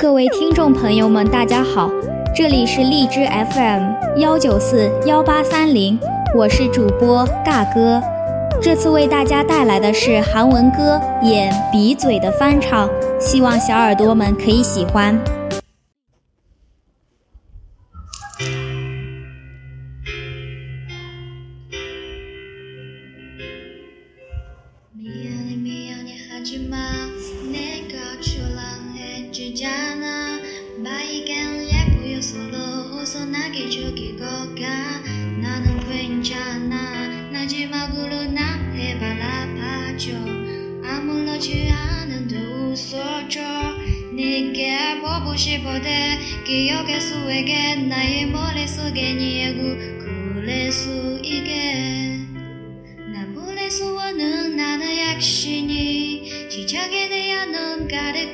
各位听众朋友们，大家好，这里是荔枝 FM 幺九四幺八三零，我是主播尬哥。这次为大家带来的是韩文歌《演鼻嘴》的翻唱，希望小耳朵们可以喜欢。 미안해 미안해 하지마 내가 초라 해지잖아. 바이겐 예쁘여서도 호선하게 죽이고 가 나는 괜찮아. 마지막으로 나한테 바라봐줘. 아무렇지 않은데 웃어줘 네게 보고 싶어대. 기억의 수에게 나의 머릿속에 네고 그럴 수 있게. 나불의 소원은 나는 약신이. 시작에 대한 넌 가를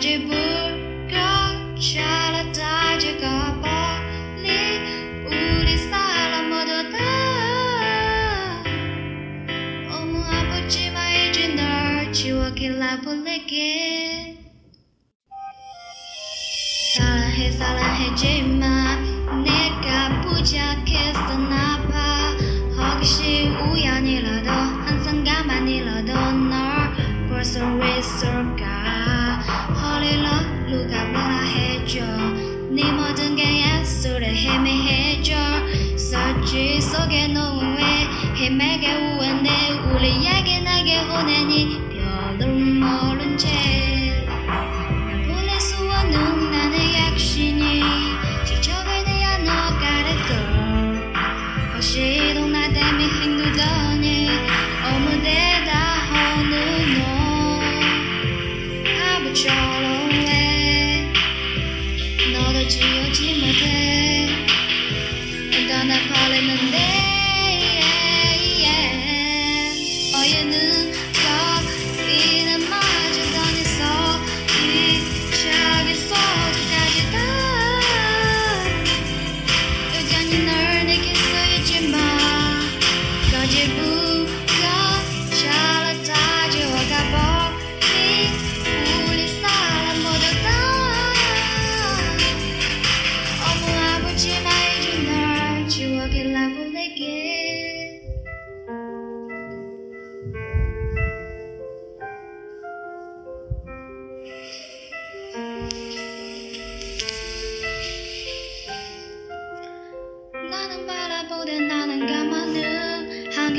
까지 불고 잘했다. 죽어버린 우리 사람 모두 다 너무 아프지만 이제 널 지워길라 부를게. 사랑해 사랑해지만 내가 부족했었나봐 혹시 우연이라도 항상 가만히라도 널볼수 있을까 누가 뭐라 해줘. 네 모든 게 예술에 헤매해줘 지우지 못해. 떠나버렸는데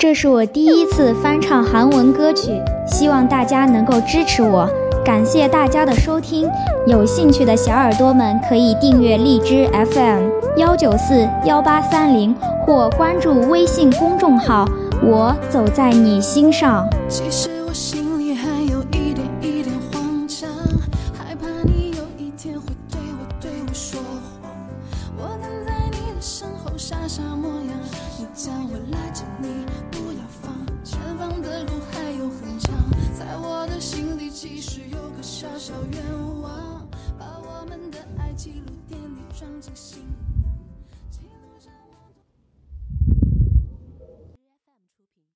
这是我第一次翻唱韩文歌曲，希望大家能够支持我。感谢大家的收听，有兴趣的小耳朵们可以订阅荔枝 FM 幺九四幺八三零或关注微信公众号“我走在你心上”。其实我傻模样，你叫我拉着你不要放，前方的路还有很长，在我的心里其实有个小小愿望，把我们的爱记录点滴装进心。